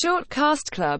Shortcast Club.